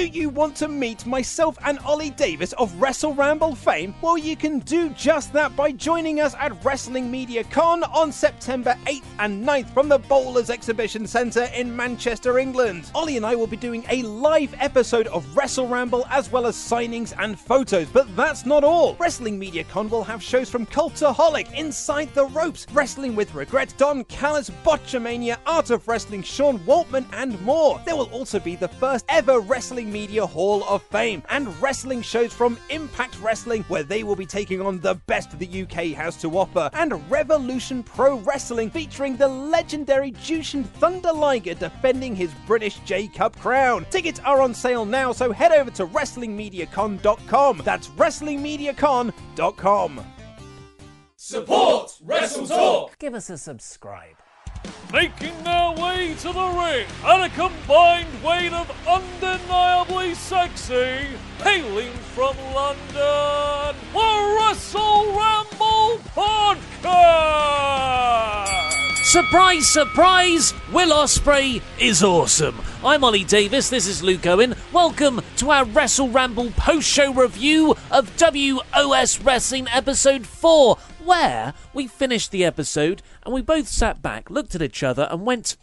Do you want to meet myself and Ollie Davis of Wrestle Ramble fame? Well, you can do just that by joining us at Wrestling Media Con on September 8th and 9th from the Bowlers Exhibition Centre in Manchester, England. Ollie and I will be doing a live episode of Wrestle Ramble as well as signings and photos, but that's not all. Wrestling Media Con will have shows from Cultaholic, Inside the Ropes, Wrestling with Regret, Don Callis, Botchamania, Art of Wrestling, Sean Waltman, and more. There will also be the first ever Wrestling Media Hall of Fame and wrestling shows from Impact Wrestling, where they will be taking on the best the UK has to offer, and Revolution Pro Wrestling, featuring the legendary Jushin Thunder Liger defending his British J Cup crown. Tickets are on sale now, so head over to WrestlingMediaCon.com. That's WrestlingMediaCon.com. Support Wrestle Talk. Give us a subscribe. Making their way to the ring at a combined weight of undeniably sexy, hailing from London, the Wrestle Ramble Podcast! Surprise, surprise! Will Ospreay is awesome. I'm Ollie Davis. This is Luke Owen. Welcome to our Wrestle Ramble post-show review of WOS Wrestling Episode 4, where we finished the episode and we both sat back, looked at each other, and went,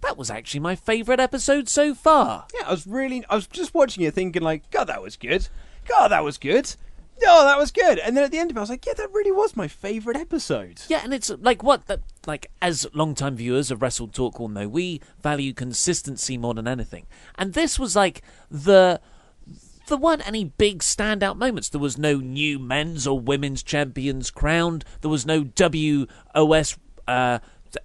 "That was actually my favourite episode so far." Yeah, I was really, I was just watching it thinking like, God, that was good. God, that was good. Oh, that was good. And then at the end of it, I was like, yeah, that really was my favourite episode. Yeah, and it's like what that like as long-time viewers of Wrestle Talk will know, we value consistency more than anything. And this was like the there weren't any big standout moments. There was no new men's or women's champions crowned. There was no WOS uh,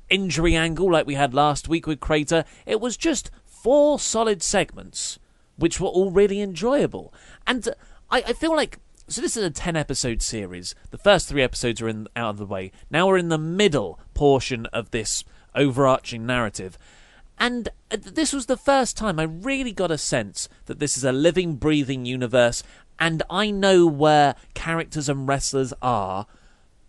injury angle like we had last week with Crater. It was just four solid segments, which were all really enjoyable. And I, I feel like so this is a 10 episode series. The first 3 episodes are in out of the way. Now we're in the middle portion of this overarching narrative. And uh, this was the first time I really got a sense that this is a living breathing universe and I know where characters and wrestlers are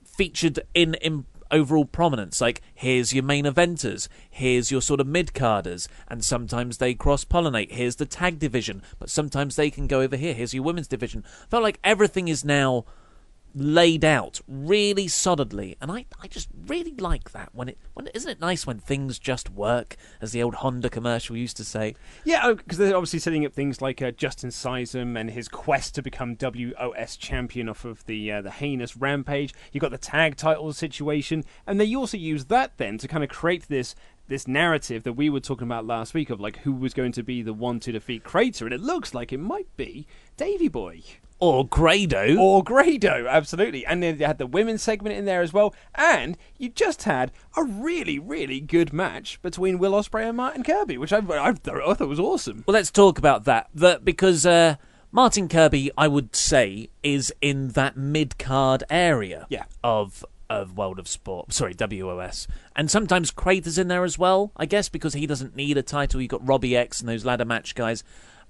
featured in, in overall prominence. Like, here's your main eventers, here's your sort of mid carders, and sometimes they cross pollinate. Here's the tag division, but sometimes they can go over here. Here's your women's division. Felt like everything is now laid out really solidly and I, I just really like that when it when isn't it nice when things just work as the old Honda commercial used to say Yeah, because they're obviously setting up things like uh, Justin Sysum and his quest to become WOS champion off of the uh, the heinous rampage. You've got the tag title situation, and they also use that then to kind of create this this narrative that we were talking about last week of like who was going to be the one to defeat Crater, and it looks like it might be Davy Boy. Or Grado Or Grado, absolutely. And then they had the women's segment in there as well. And you just had a really, really good match between Will Ospreay and Martin Kirby, which I, I, thought- I thought was awesome. Well, let's talk about that. That because uh, Martin Kirby, I would say, is in that mid card area Yeah. of of World of Sport. Sorry, WOS, and sometimes Crater's in there as well. I guess because he doesn't need a title. You've got Robbie X and those ladder match guys.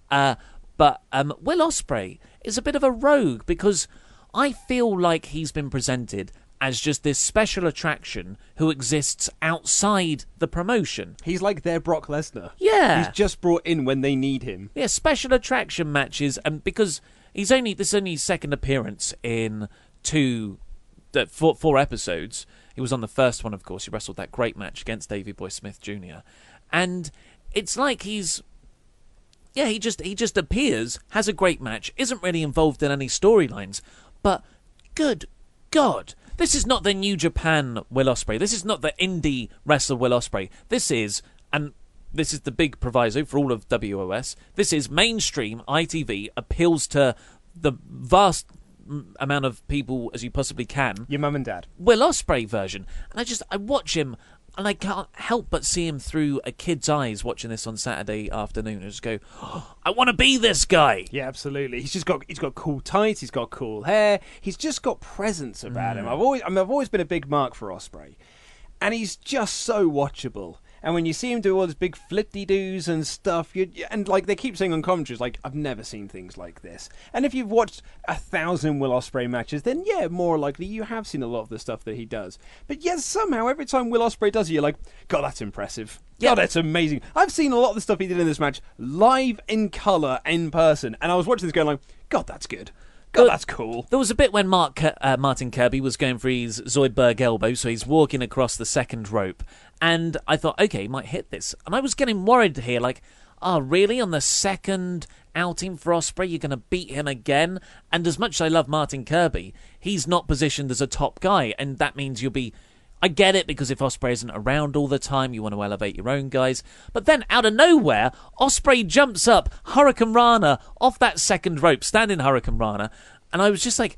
Uh, but um, Will Ospreay is a bit of a rogue because I feel like he's been presented as just this special attraction who exists outside the promotion. He's like their Brock Lesnar. Yeah. He's just brought in when they need him. Yeah, special attraction matches, and because he's only this is only his second appearance in two, uh, four, four episodes. He was on the first one, of course. He wrestled that great match against Davy Boy Smith Jr. And it's like he's, yeah, he just he just appears, has a great match, isn't really involved in any storylines, but good God. This is not the New Japan Will Ospreay. This is not the indie wrestler Will Ospreay. This is, and this is the big proviso for all of WOS. This is mainstream ITV appeals to the vast amount of people as you possibly can. Your mum and dad. Will Ospreay version, and I just I watch him and I can't help but see him through a kid's eyes watching this on Saturday afternoon and just go, oh, I want to be this guy. Yeah, absolutely. He's just got he's got cool tights. He's got cool hair. He's just got presence about him. Mm. I've always I mean, I've always been a big mark for Ospreay, and he's just so watchable. And when you see him do all these big flipty doos and stuff, you and like they keep saying on commentaries, like I've never seen things like this. And if you've watched a thousand Will Ospreay matches, then yeah, more likely you have seen a lot of the stuff that he does. But yes, somehow every time Will Ospreay does it, you're like, God, that's impressive. Yeah. God, that's amazing. I've seen a lot of the stuff he did in this match live in color in person, and I was watching this going like, God, that's good. God, But- that's cool. There was a bit when Mark uh, Martin Kirby was going for his Zoidberg elbow, so he's walking across the second rope, and I thought, okay, he might hit this, and I was getting worried here, like, oh, really? On the second outing for Ospreay, you're going to beat him again? And as much as I love Martin Kirby, he's not positioned as a top guy, and that means you'll be. I get it because if Ospreay isn't around all the time, you want to elevate your own guys. But then, out of nowhere, Ospreay jumps up, hurricanrana off that second rope, standing hurricanrana, and I was just like,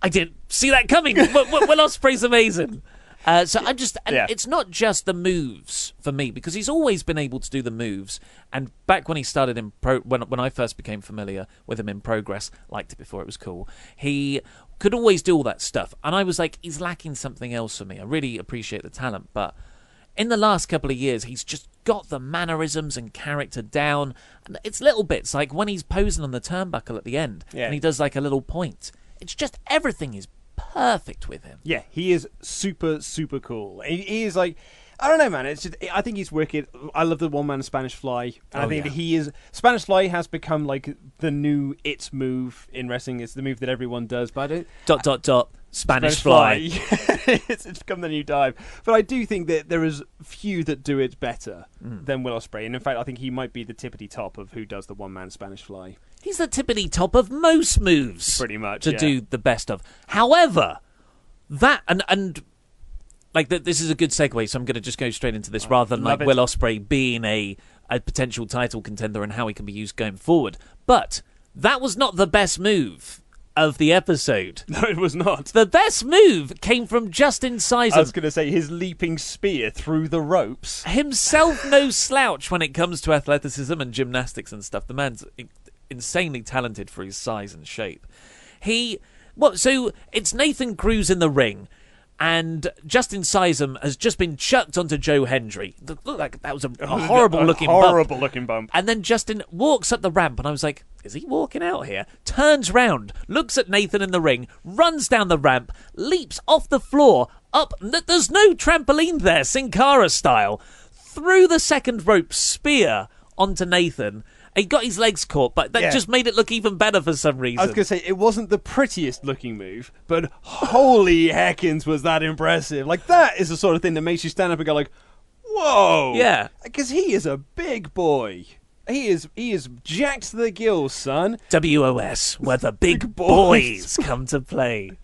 I didn't see that coming. Will Ospreay's amazing. Uh, so I'm just, and Yeah. it's not just the moves for me because he's always been able to do the moves. And back when he started in pro, when when I first became familiar with him in Progress, liked it before it was cool. He could always do all that stuff, and I was like, he's lacking something else for me. I really appreciate the talent, but in the last couple of years, he's just got the mannerisms and character down. And it's little bits like when he's posing on the turnbuckle at the end, Yeah. and he does like a little point. It's just everything is perfect with him. Yeah, he is super, super cool. He, he is like, I don't know, man. It's just, I think he's wicked. I love the one man Spanish Fly, and I Oh, think yeah. he is Spanish Fly has become like the new it move in wrestling. It's the move that everyone does, but I don't. Dot dot dot. Spanish, fly. it's, it's become the new dive. But I do think that there is few that do it better Mm. than Will Ospreay, and in fact, I think he might be the tippity top of who does the one man Spanish Fly. He's the tippity top of most moves. Pretty much, to yeah. do the best of. However, that and and like th- this is a good segue, so I'm going to just go straight into this oh, rather than Oh, love like it. Will Ospreay being a a potential title contender and how he can be used going forward. But that was not the best move of the episode. No, it was not. The best move came from Justin I was going to say his leaping spear through the ropes. Himself no slouch when it comes to athleticism and gymnastics and stuff. The man's insanely talented for his size and shape. He well, so it's Nathan Cruz in the ring, and Justin Sysum has just been chucked onto Joe Hendry. Look like that was a, a horrible looking bump. horrible looking bump. And then Justin walks up the ramp, and I was like, is he walking out here? Turns round, looks at Nathan in the ring, runs down the ramp, leaps off the floor, up. There's no trampoline there, Sin Cara style, through the second rope spear onto Nathan. He got his legs caught, but that Yeah. just made it look even better for some reason. I was going to say it wasn't the prettiest looking move, but holy heckins was that impressive! Like that is the sort of thing that makes you stand up and go like, "Whoa!" Yeah. because he is a big boy. He is he is jacked to the gills, son. WOS, where the big, Big boys. boys come to play.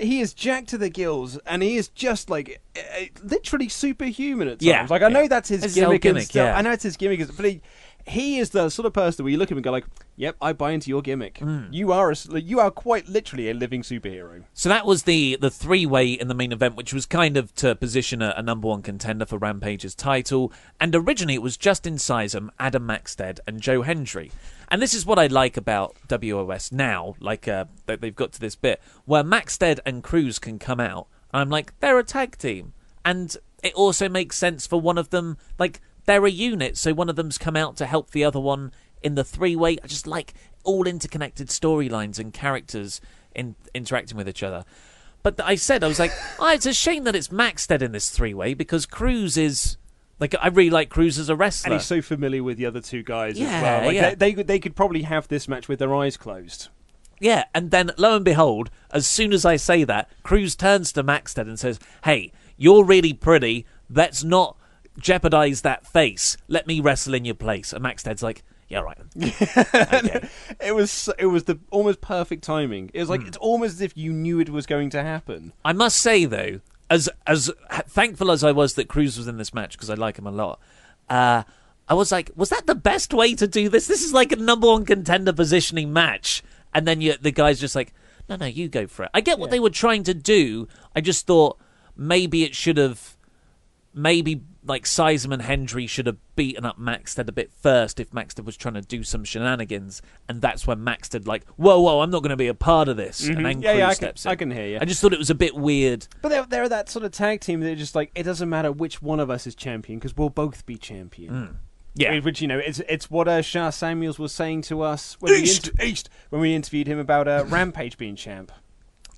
He is jacked to the gills, and he is just like uh, literally superhuman at times. Yeah, like I know that's his It's his whole gimmick, and gimmick, stuff. yeah. I know it's his gimmick, but he, he is the sort of person where you look at him and go like, "Yep, I buy into your gimmick. Hmm. You are a, you are quite literally a living superhero." So that was the the three way in the main event, which was kind of to position a, a number one contender for Rampage's title. And originally it was Justin Sysum, Adam Maxted, and Joe Hendry. And this is what I like about WOS now, like uh, that they've got to this bit where Maxted and Cruz can come out. And I'm like, they're a tag team, and it also makes sense for one of them, like they're a unit, so one of them's come out to help the other one in the three way. I just like all interconnected storylines and characters in interacting with each other. But I said, I was like, oh, it's a shame that it's Maxted in this three way because Cruz is like I really like Cruz as a wrestler. And he's so familiar with the other two guys Yeah, as well. Like yeah. they, they they could probably have this match with their eyes closed. Yeah, and then lo and behold, as soon as I say that, Cruz turns to Maxted and says, "Hey, you're really pretty. Let's not jeopardize that face. Let me wrestle in your place." And Max Maxted's like, "Yeah, right." then." okay. It was it was the almost perfect timing. It was like it's almost as if you knew it was going to happen. I must say though, as as thankful as I was that Cruz was in this match because I like him a lot, uh, I was like, was that the best way to do this? This is like a number one contender positioning match, and then you, the guy's just like, no, no, you go for it. I get what Yeah. they were trying to do. I just thought maybe it should have, maybe like Sysum and Hendry should have beaten up Maxted a bit first if Maxted was trying to do some shenanigans, and that's when Maxted like, whoa, whoa, I'm not going to be a part of this, and then Yeah, Crew yeah, I can- in. I can hear you. I just thought it was a bit weird. But they're, they're that sort of tag team that are just like it doesn't matter which one of us is champion because we'll both be champion. Yeah. which you know it's it's what uh, Sha Samuels was saying to us when we inter- East when we interviewed him about uh, Rampage being champ.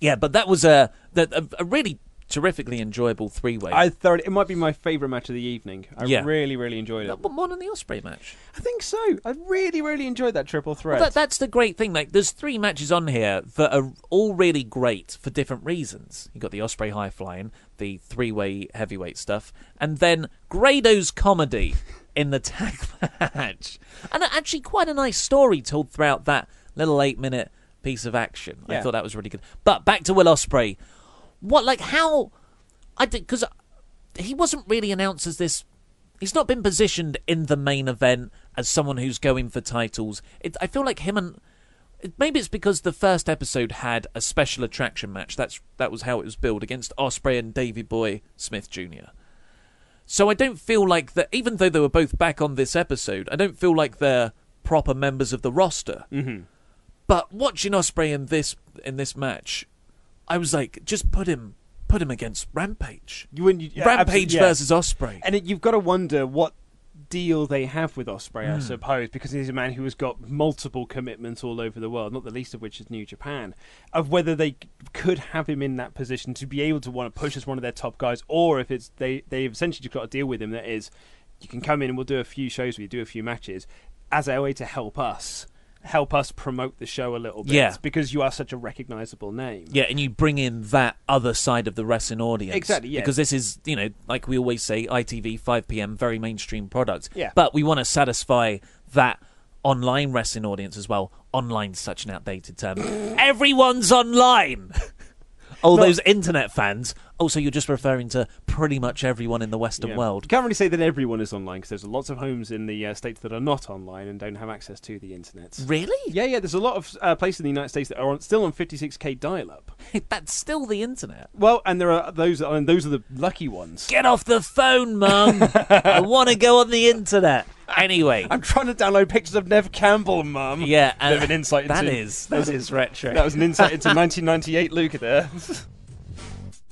Yeah, but that was a that a, a really terrifically enjoyable three way. I thought it might be my favourite match of the evening. I Yeah. really really enjoyed it. But more than the Ospreay match. I think so. I really really enjoyed that triple threat. Well, that, that's the great thing. Like, there's three matches on here that are all really great for different reasons. You got the Ospreay high flying, the three way heavyweight stuff, and then Grado's comedy in the tag match, and actually quite a nice story told throughout that little eight minute piece of action. I thought that was really good. But back to Will Ospreay. What like how? I did because he wasn't really announced as this. He's not been positioned in the main event as someone who's going for titles. It, I feel like him and maybe it's because the first episode had a special attraction match. That's that was how it was billed against Ospreay and Davy Boy Smith Jr. So I don't feel like that. Even though they were both back on this episode, I don't feel like they're proper members of the roster. Mm-hmm. But watching Ospreay in this in this match, I was like, just put him put him against Rampage. You wouldn't- you- yeah, Rampage yeah. versus Ospreay. and it, you've got to wonder what deal they have with Ospreay, Hmm. I suppose, because he's a man who has got multiple commitments all over the world, not the least of which is New Japan. Of whether they could have him in that position to be able to want to push as one of their top guys, or if it's they they've essentially just got to deal with him. That is, you can come in and we'll do a few shows with you, do a few matches, as a way to help us. Help us promote the show a little bit, Yeah. because you are such a recognizable name. Yeah, and you bring in that other side of the wrestling audience. Exactly, yeah. Because this is, you know, like we always say, ITV, 5 p.m., very mainstream product. Yeah. But we want to satisfy that online wrestling audience as well. Online's such an outdated term. Everyone's online! All No. those internet fans. Also, you're just referring to pretty much everyone in the Western Yeah. world. You can't really say that everyone is online because there's lots of homes in the uh, states that are not online and don't have access to the internet. Really? Yeah, yeah. There's a lot of uh, places in the United States that are on, still on 56k dial-up. That's still the internet. Well, and there are those, and those are the lucky ones. Get off the phone, Mum! I want to go on the internet. Anyway. I'm trying to download pictures of Neve Campbell, Mum. Yeah, Bit of an insight That into- is that is retro. That was an insight into 1998 Luca there.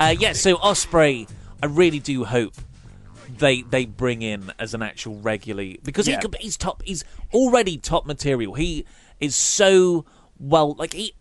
Uh, yeah, so Ospreay, I really do hope they they bring in as an actual regularly because Yeah. he could, he's top. He's already top material. He is so well. Like he,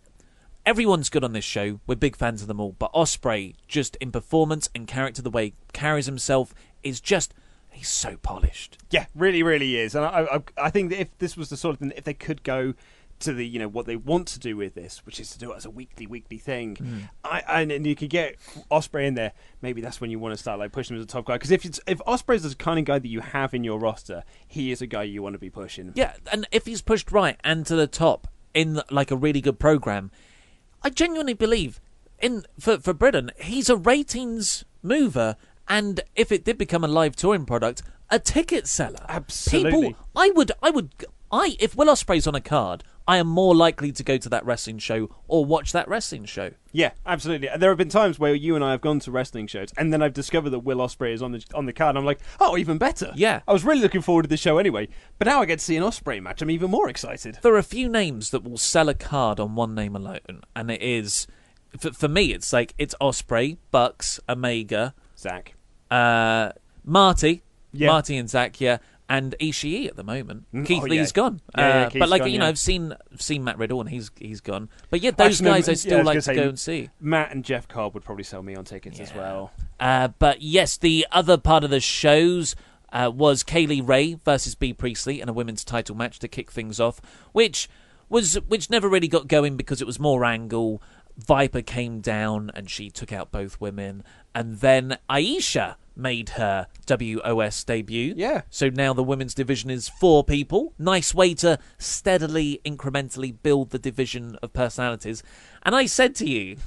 everyone's good on this show. We're big fans of them all. But Ospreay, just in performance and character, the way he carries himself is just he's so polished. Yeah, really, really is. And I, I, I think that if this was the sort of thing, if they could go to the, you know, what they want to do with this, which is to do it as a weekly, weekly thing, Mm. I, and, and you could get Ospreay in there. Maybe that's when you want to start like pushing him as a top guy. Because if it's, if Ospreay's the kind of guy that you have in your roster, he is a guy you want to be pushing. Yeah, and if he's pushed right and to the top in like a really good program, I genuinely believe in for for Britain, he's a ratings mover, and if it did become a live touring product, a ticket seller. Absolutely. People, I would, I would, I if Will Ospreay's on a card, I am more likely to go to that wrestling show or watch that wrestling show. Yeah, absolutely. There have been times where you and I have gone to wrestling shows, and then I've discovered that Will Ospreay is on the on the card. And I'm like, oh, even better. Yeah. I was really looking forward to the show anyway, but now I get to see an Ospreay match. I'm even more excited. There are a few names that will sell a card on one name alone, and it is for, for me. It's like it's Ospreay, Bucks, Omega, Zach. uh, Marty, Yeah. Marty and Zach, yeah, and Ishii at the moment. Mm, Keith oh, Lee's yeah. gone, Yeah, yeah, uh, Keith's but like gone, you know. I've seen I've seen Matt Riddle and he's he's gone. But yeah, those Actually, no, guys I yeah, still was like to say, go and see. Matt and Jeff Cobb would probably sell me on tickets as well. Uh, but yes, the other part of the shows uh, was Kay Lee Ray versus Bea Priestley in a women's title match to kick things off, which was which never really got going because it was more angle. Viper came down and she took out both women, and then Aisha made her WOS debut. Yeah. So now the women's division is four people. Nice way to steadily, incrementally build the division of personalities. And I said to you,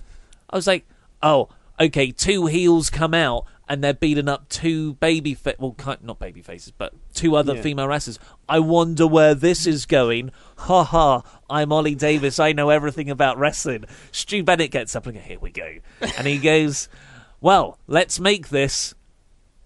I was like, oh, okay, two heels come out and they're beating up two baby fa- well, not baby faces, but two other Yeah. female wrestlers. I wonder where this is going. Ha ha! I'm Ollie Davis. I know everything about wrestling. Stu Bennett gets up and goes, here we go, and he goes, well, let's make this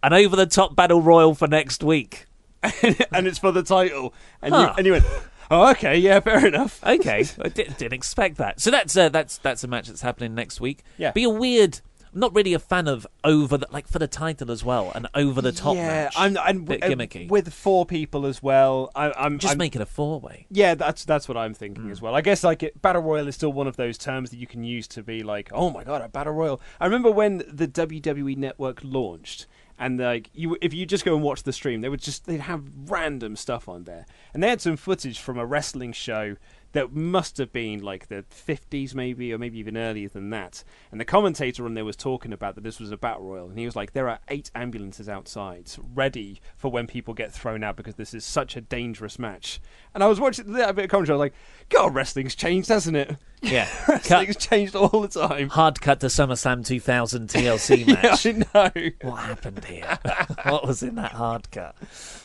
an over-the-top battle royal for next week. and it's for the title. And, Huh. you, and you went, oh, okay, yeah, fair enough. Okay, I di- didn't expect that. So that's uh, that's that's a match that's happening next week. Yeah. be a weird. I'm not really a fan of over the like for the title as well, an over the top yeah, match. I'm, I'm bit uh, gimmicky. with four people as well. I, I'm Just I'm, make it a four way. Yeah, that's that's what I'm thinking Hmm. as well. I guess like it, battle royal is still one of those terms that you can use to be like, oh my god, a battle royal. I remember when the WWE Network launched, and like you, if you just go and watch the stream, they would just they'd have random stuff on there, and they had some footage from a wrestling show that must have been like the 50s maybe or maybe even earlier than that and the commentator on there was talking about that this was a battle royal and he was like there are eight ambulances outside ready for when people get thrown out because this is such a dangerous match and i was watching that bit of commentary i was like god wrestling's changed hasn't it Yeah, wrestling's changed all the time hard cut to SummerSlam 2000 TLC match. yeah, i know what happened here? what was in that hard cut?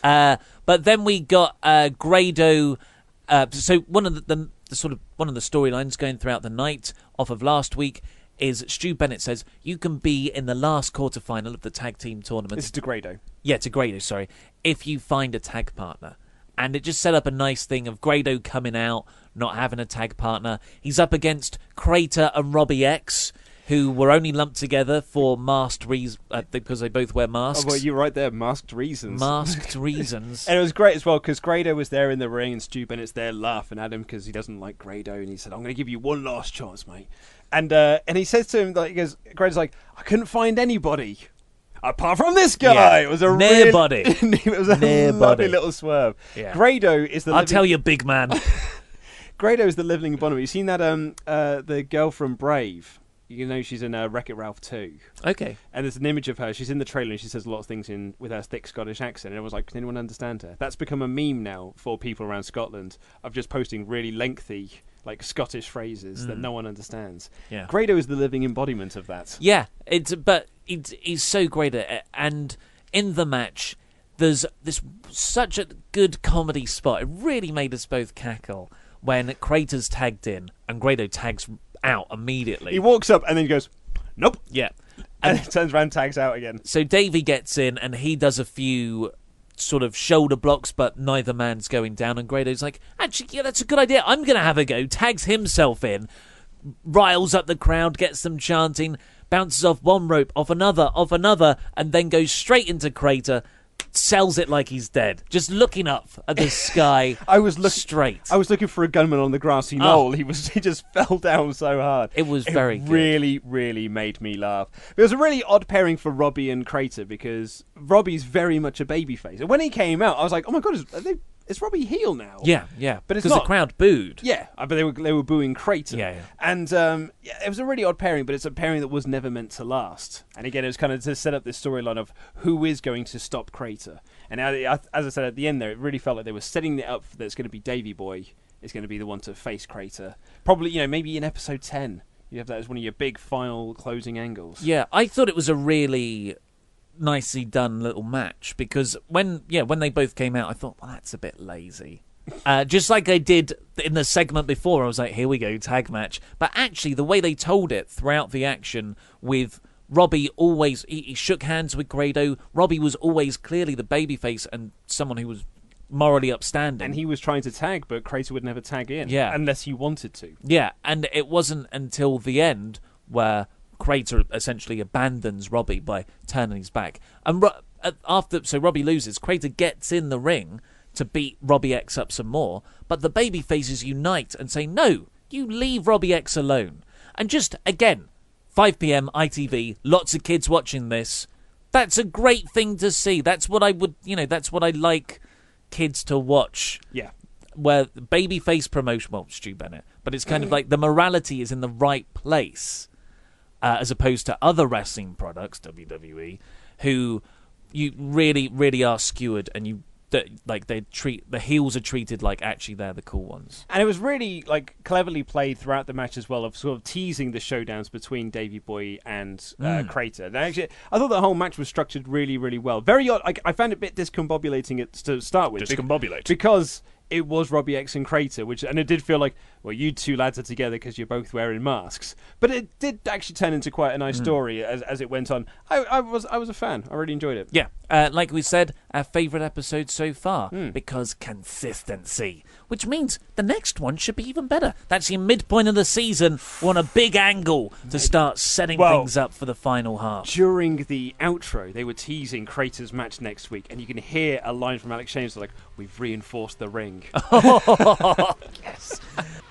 Uh, but then we got uh, Grado. Uh, so one of the, the, the sort of one of the storylines going throughout the night off of last week is Stu Bennett says you can be in the last quarterfinal of the tag team tournament. it's degrado Yeah, to Grado, sorry. If you find a tag partner. And it just set up a nice thing of Grado coming out, not having a tag partner. He's up against Crater and Robbie X, who were only lumped together for masked reasons, uh, because they both wear oh, masks. well you're right there masked reasons masked reasons. And it was great as well because Grado was there in the ring and Stu Bennett's there laughing at him because he doesn't like Grado and he said, "I'm going to give you one last chance, mate." And uh, and he says to him like, he goes, Grado's like, "I couldn't find anybody." Apart from this guy, Yeah. it was a Nobody. Really, it was a Nobody. lovely little swerve. Yeah. Grado is the. I'll living- tell you, big man. Grado is the living embodiment. You seen that? Um, uh, the girl from Brave. You know she's in uh, Wreck It Ralph 2. okay. And there's an image of her. She's in the trailer and she says a lot of things in with her thick Scottish accent. And I was like, can anyone understand her? That's become a meme now for people around Scotland of just posting really lengthy, like Scottish phrases that no one understands. Mm. Yeah. Grado is the living embodiment of that. Yeah, it's but it's he's so great at it. And in the match, there's this such a good comedy spot. It really made us both cackle when Craters tagged in and Grado tags out immediately. He walks up and then he goes, nope. yeah. And he turns around and tags out again. So Davey gets in and he does a few sort of shoulder blocks, but neither man's going down. And Grado's like, actually, yeah, that's a good idea. I'm going to have a go. Tags himself in, riles up the crowd, gets them chanting. bounces off one rope, off another, off another, and then goes straight into Crater. Sells it like he's dead, just looking up at the sky. I was looking straight. I was looking for a gunman on the grassy ah. knoll. He was he just fell down so hard. It was very good. really really made me laugh. It was a really odd pairing for Robbie and Crater because Robbie's very much a babyface. And when he came out, I was like, oh my god, is, are they, is Robbie heel now? yeah, yeah, But it's because the not. crowd booed. Yeah, uh, but they were they were booing Crater. Yeah, yeah. And um, yeah, it was a really odd pairing, but it's a pairing that was never meant to last. And again, it was kind of to set up this storyline of who is going to stop Crater. And I, I- as I said at the end there, it really felt like they were setting it up that it's going to be Davy Boy is going to be the one to face Crater. Probably, you know, maybe in episode ten. You have that as one of your big final closing angles. Yeah, I thought it was a really nicely done little match because when yeah when they both came out, I thought, well, that's a bit lazy. Uh, just like I did in the segment before, I was like, here we go, tag match. But actually, the way they told it throughout the action with Robbie always, he, he shook hands with Grado. Robbie was always clearly the babyface and someone who was morally upstanding. And he was trying to tag, but Crater would never tag in. Yeah. Unless he wanted to. Yeah, and it wasn't until the end where Crater essentially abandons Robbie by turning his back. And Ro- after, so Robbie loses. Crater gets in the ring to beat Robbie X up some more, but the baby faces unite and say, "No, you leave Robbie X alone." And just again, 5 p.m. ITV, lots of kids watching this. That's a great thing to see. That's what I would, you know, that's what I like kids to watch Yeah. where babyface promotion, well, Stu Bennett, but it's kind of mm. like the morality is in the right place, uh, as opposed to other wrestling products, WWE, who you really, really are skewered, and you that like they treat the heels are treated like actually they're the cool ones. And it was really like cleverly played throughout the match as well, of sort of teasing the showdowns between Davy Boy and uh, Crater. And actually, I thought the whole match was structured really, really well. Very odd. Like, I found it a bit discombobulating it to start with. Discombobulate. because it was Robbie X and Crater, which and it did feel like well, you two lads are together because you're both wearing masks. But it did actually turn into quite a nice story as as it went on. I, I was I was a fan. I really enjoyed it. Yeah, uh, like we said, our favourite episode so far because consistency, which means the next one should be even better. That's your midpoint of the season. We're on a big angle to start setting Well- things up for the final half. During the outro, they were teasing Crater's match next week, and you can hear a line from Alex James like, "We've reinforced the ring." yes.